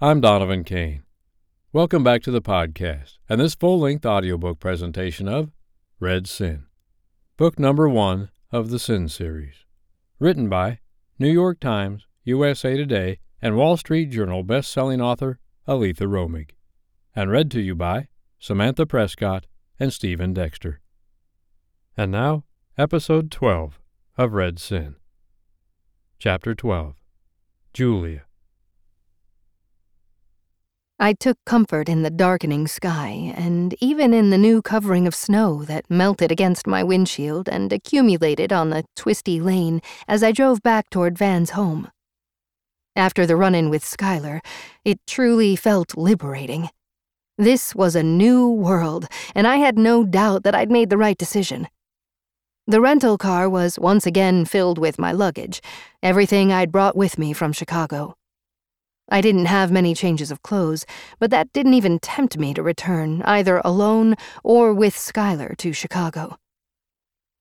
I'm Donovan Kane. Welcome back to the podcast and this full length audiobook presentation of Red Sin, book number one of the Sin series. Written by New York Times, USA Today, and Wall Street Journal best-selling author Aleatha Romig, and read to you by Samantha Prescott and Stephen Dexter. And now, Episode 12 of Red Sin. Chapter 12 Julia. I took comfort in the darkening sky, and even in the new covering of snow that melted against my windshield and accumulated on the twisty lane as I drove back toward Van's home. After the run in with Skylar, it truly felt liberating. This was a new world, and I had no doubt that I'd made the right decision. The rental car was once again filled with my luggage, everything I'd brought with me from Chicago. I didn't have many changes of clothes, but that didn't even tempt me to return, either alone or with Skylar, to Chicago.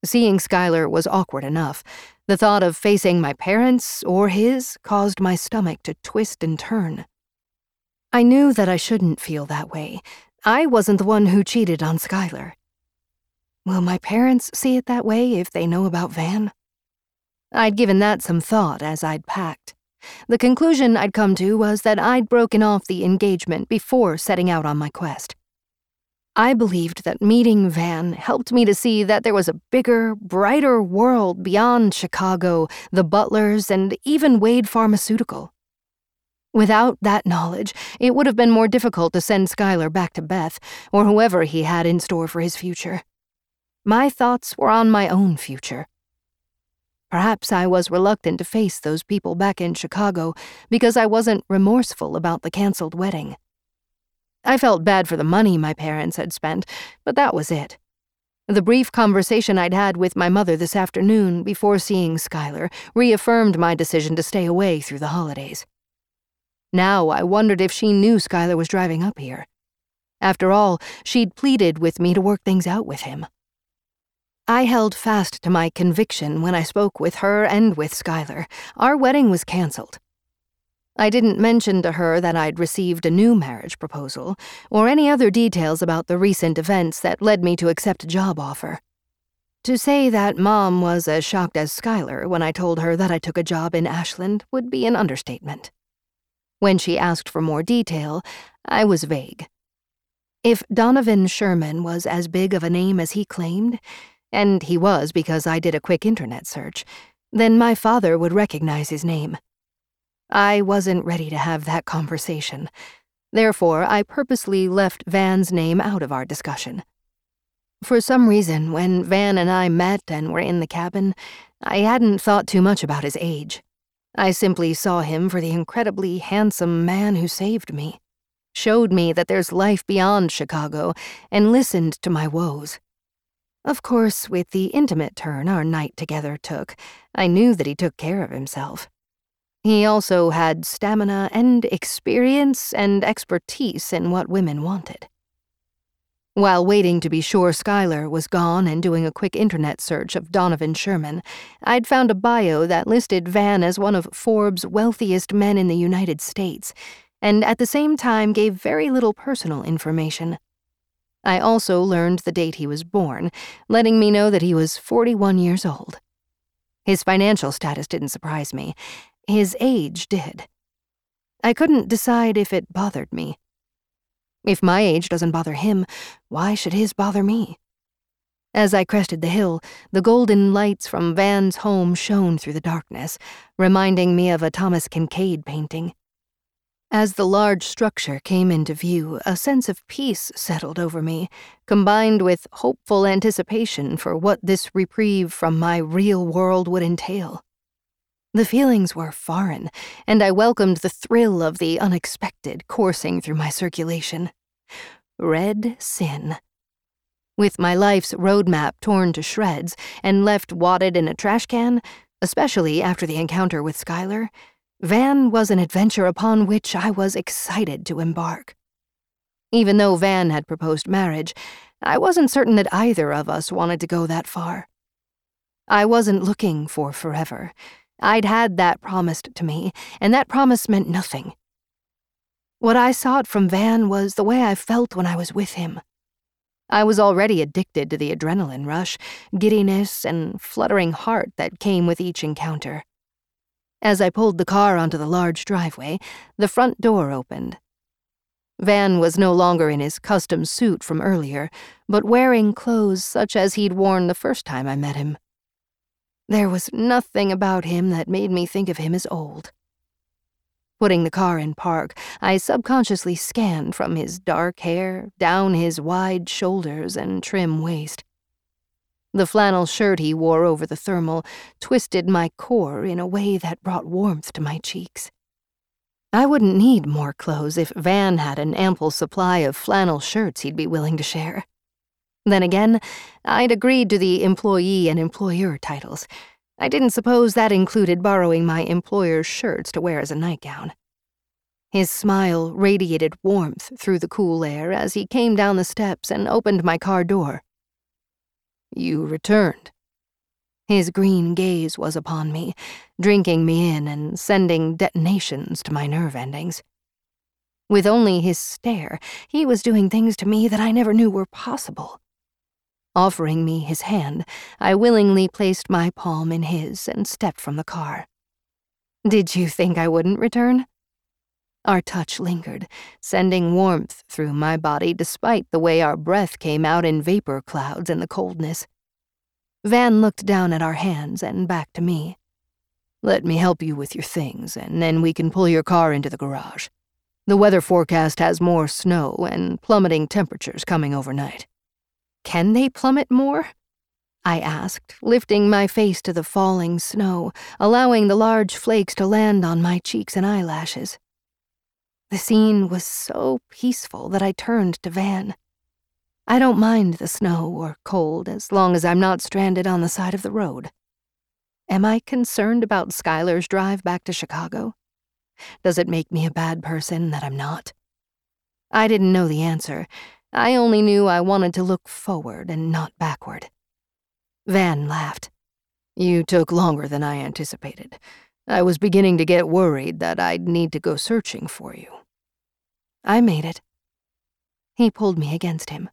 Seeing Skylar was awkward enough. The thought of facing my parents or his caused my stomach to twist and turn. I knew that I shouldn't feel that way. I wasn't the one who cheated on Skylar. Will my parents see it that way if they know about Van? I'd given that some thought as I'd packed. The conclusion I'd come to was that I'd broken off the engagement before setting out on my quest. I believed that meeting Van helped me to see that there was a bigger, brighter world beyond Chicago, the Butlers, and even Wade Pharmaceutical. Without that knowledge, it would have been more difficult to send Skylar back to Beth, or whoever he had in store for his future. My thoughts were on my own future. Perhaps I was reluctant to face those people back in Chicago because I wasn't remorseful about the canceled wedding. I felt bad for the money my parents had spent, but that was it. The brief conversation I'd had with my mother this afternoon before seeing Skylar reaffirmed my decision to stay away through the holidays. Now I wondered if she knew Skylar was driving up here. After all, she'd pleaded with me to work things out with him. I held fast to my conviction when I spoke with her and with Skylar. Our wedding was cancelled. I didn't mention to her that I'd received a new marriage proposal, or any other details about the recent events that led me to accept a job offer. To say that Mom was as shocked as Skylar when I told her that I took a job in Ashland would be an understatement. When she asked for more detail, I was vague. If Donovan Sherman was as big of a name as he claimed, and he was because I did a quick internet search, then my father would recognize his name. I wasn't ready to have that conversation. Therefore, I purposely left Van's name out of our discussion. For some reason, when Van and I met and were in the cabin, I hadn't thought too much about his age. I simply saw him for the incredibly handsome man who saved me, showed me that there's life beyond Chicago, and listened to my woes. Of course, with the intimate turn our night together took, I knew that he took care of himself. He also had stamina and experience and expertise in what women wanted. While waiting to be sure Skylar was gone and doing a quick internet search of Donovan Sherman, I'd found a bio that listed Van as one of Forbes' wealthiest men in the United States, and at the same time gave very little personal information. I also learned the date he was born, letting me know that he was 41 years old. His financial status didn't surprise me. His age did. I couldn't decide if it bothered me. If my age doesn't bother him, why should his bother me? As I crested the hill, the golden lights from Van's home shone through the darkness, reminding me of a Thomas Kinkade painting. As the large structure came into view, a sense of peace settled over me, combined with hopeful anticipation for what this reprieve from my real world would entail. The feelings were foreign, and I welcomed the thrill of the unexpected coursing through my circulation. Red sin. With my life's roadmap torn to shreds and left wadded in a trash can, especially after the encounter with Skylar, Van was an adventure upon which I was excited to embark. Even though Van had proposed marriage, I wasn't certain that either of us wanted to go that far. I wasn't looking for forever. I'd had that promised to me, and that promise meant nothing. What I sought from Van was the way I felt when I was with him. I was already addicted to the adrenaline rush, giddiness, and fluttering heart that came with each encounter. As I pulled the car onto the large driveway, the front door opened. Van was no longer in his custom suit from earlier, but wearing clothes such as he'd worn the first time I met him. There was nothing about him that made me think of him as old. Putting the car in park, I subconsciously scanned from his dark hair down his wide shoulders and trim waist. The flannel shirt he wore over the thermal twisted my core in a way that brought warmth to my cheeks. I wouldn't need more clothes if Van had an ample supply of flannel shirts he'd be willing to share. Then again, I'd agreed to the employee and employer titles, I didn't suppose that included borrowing my employer's shirts to wear as a nightgown. His smile radiated warmth through the cool air as he came down the steps and opened my car door. You returned. His green gaze was upon me, drinking me in and sending detonations to my nerve endings. With only his stare, he was doing things to me that I never knew were possible. Offering me his hand, I willingly placed my palm in his and stepped from the car. Did you think I wouldn't return? Our touch lingered, sending warmth through my body despite the way our breath came out in vapor clouds in the coldness. Van looked down at our hands and back to me. Let me help you with your things, and then we can pull your car into the garage. The weather forecast has more snow and plummeting temperatures coming overnight. Can they plummet more? I asked, lifting my face to the falling snow, allowing the large flakes to land on my cheeks and eyelashes. The scene was so peaceful that I turned to Van. I don't mind the snow or cold as long as I'm not stranded on the side of the road. Am I concerned about Skylar's drive back to Chicago? Does it make me a bad person that I'm not? I didn't know the answer, I only knew I wanted to look forward and not backward. Van laughed. You took longer than I anticipated. I was beginning to get worried that I'd need to go searching for you. I made it. He pulled me against him.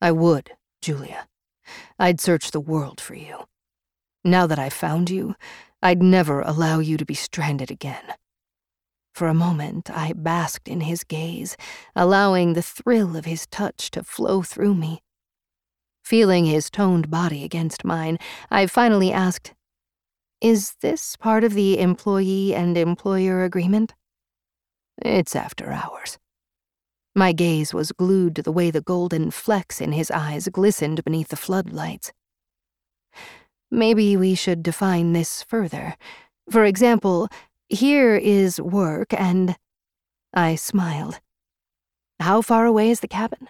I would, Julia. I'd search the world for you. Now that I've found you, I'd never allow you to be stranded again. For a moment, I basked in his gaze, allowing the thrill of his touch to flow through me. Feeling his toned body against mine, I finally asked, Is this part of the employee and employer agreement? It's after hours. My gaze was glued to the way the golden flecks in his eyes glistened beneath the floodlights. Maybe we should define this further. For example, here is work, and. I smiled. How far away is the cabin?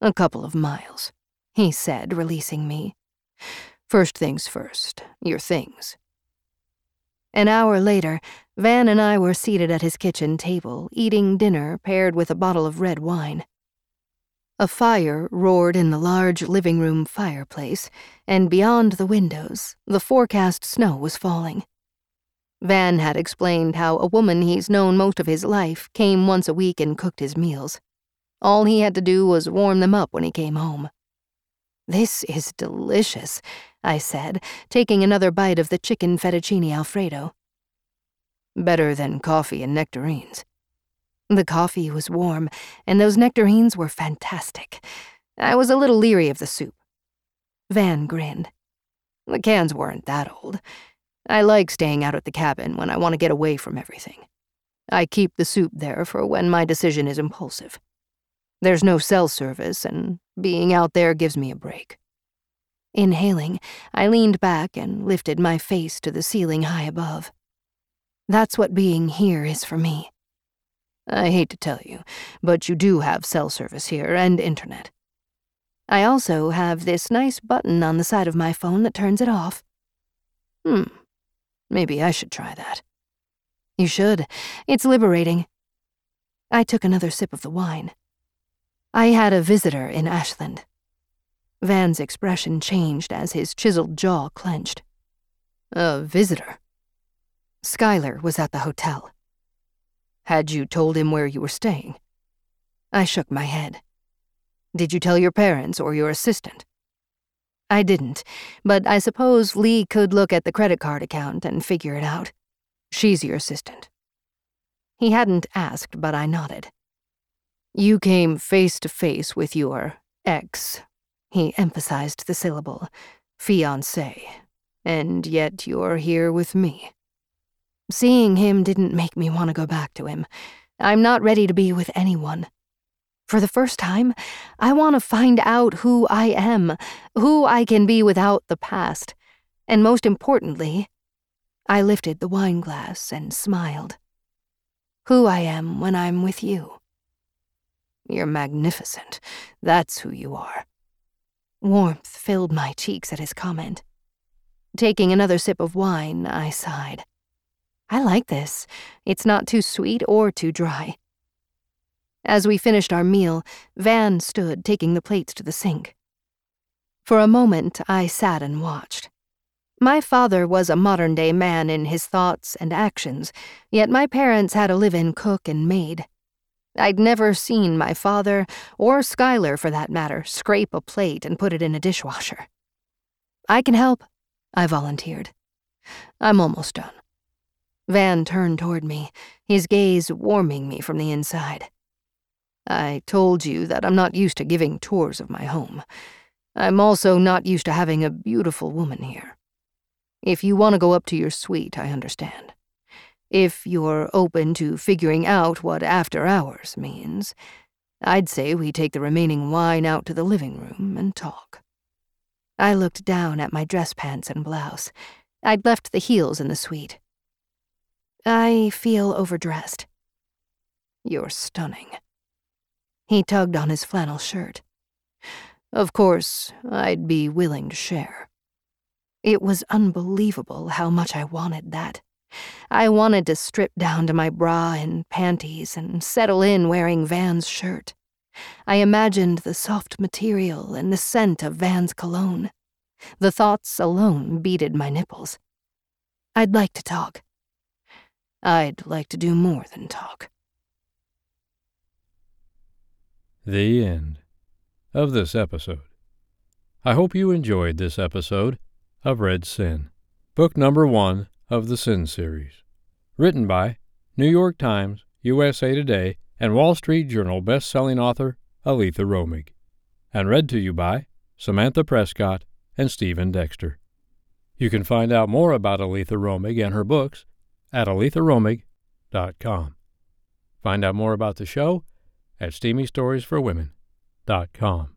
A couple of miles, he said, releasing me. First things first, your things. An hour later, Van and I were seated at his kitchen table, eating dinner paired with a bottle of red wine. A fire roared in the large living room fireplace, and beyond the windows, the forecast snow was falling. Van had explained how a woman he's known most of his life came once a week and cooked his meals. All he had to do was warm them up when he came home. This is delicious, I said, taking another bite of the chicken fettuccine alfredo. Better than coffee and nectarines. The coffee was warm, and those nectarines were fantastic. I was a little leery of the soup. Van grinned. The cans weren't that old. I like staying out at the cabin when I want to get away from everything. I keep the soup there for when my decision is impulsive. There's no cell service, and being out there gives me a break. Inhaling, I leaned back and lifted my face to the ceiling high above. That's what being here is for me. I hate to tell you, but you do have cell service here and internet. I also have this nice button on the side of my phone that turns it off. Hmm, Maybe I should try that. You should. It's liberating. I took another sip of the wine. I had a visitor in Ashland. Van's expression changed as his chiseled jaw clenched. A visitor? Skylar was at the hotel. Had you told him where you were staying? I shook my head. Did you tell your parents or your assistant? I didn't, but I suppose Lee could look at the credit card account and figure it out. She's your assistant. He hadn't asked, but I nodded. You came face to face with your ex, he emphasized the syllable, fiancé, and yet you're here with me. Seeing him didn't make me want to go back to him. I'm not ready to be with anyone. For the first time, I want to find out who I am, who I can be without the past, and most importantly, I lifted the wine glass and smiled. Who I am when I'm with you. You're magnificent. That's who you are. Warmth filled my cheeks at his comment. Taking another sip of wine, I sighed. I like this. It's not too sweet or too dry. As we finished our meal, Van stood taking the plates to the sink. For a moment, I sat and watched. My father was a modern day man in his thoughts and actions, yet my parents had a live in cook and maid. I'd never seen my father, or Skylar for that matter, scrape a plate and put it in a dishwasher. I can help, I volunteered. I'm almost done. Van turned toward me, his gaze warming me from the inside. I told you that I'm not used to giving tours of my home. I'm also not used to having a beautiful woman here. If you want to go up to your suite, I understand. If you're open to figuring out what after hours means, I'd say we take the remaining wine out to the living room and talk. I looked down at my dress pants and blouse. I'd left the heels in the suite. I feel overdressed. You're stunning. He tugged on his flannel shirt. Of course, I'd be willing to share. It was unbelievable how much I wanted that. I wanted to strip down to my bra and panties and settle in wearing Van's shirt. I imagined the soft material and the scent of Van's cologne. The thoughts alone beaded my nipples. I'd like to talk. I'd like to do more than talk. The end of this episode. I hope you enjoyed this episode of Red Sin, book number one of the Sin series. Written by New York Times, USA Today, and Wall Street Journal best-selling author Aleatha Romig, and read to you by Samantha Prescott and Stephen Dexter. You can find out more about Aleatha Romig and her books at aleatharomig.com. Find out more about the show at steamystoriesforwomen.com.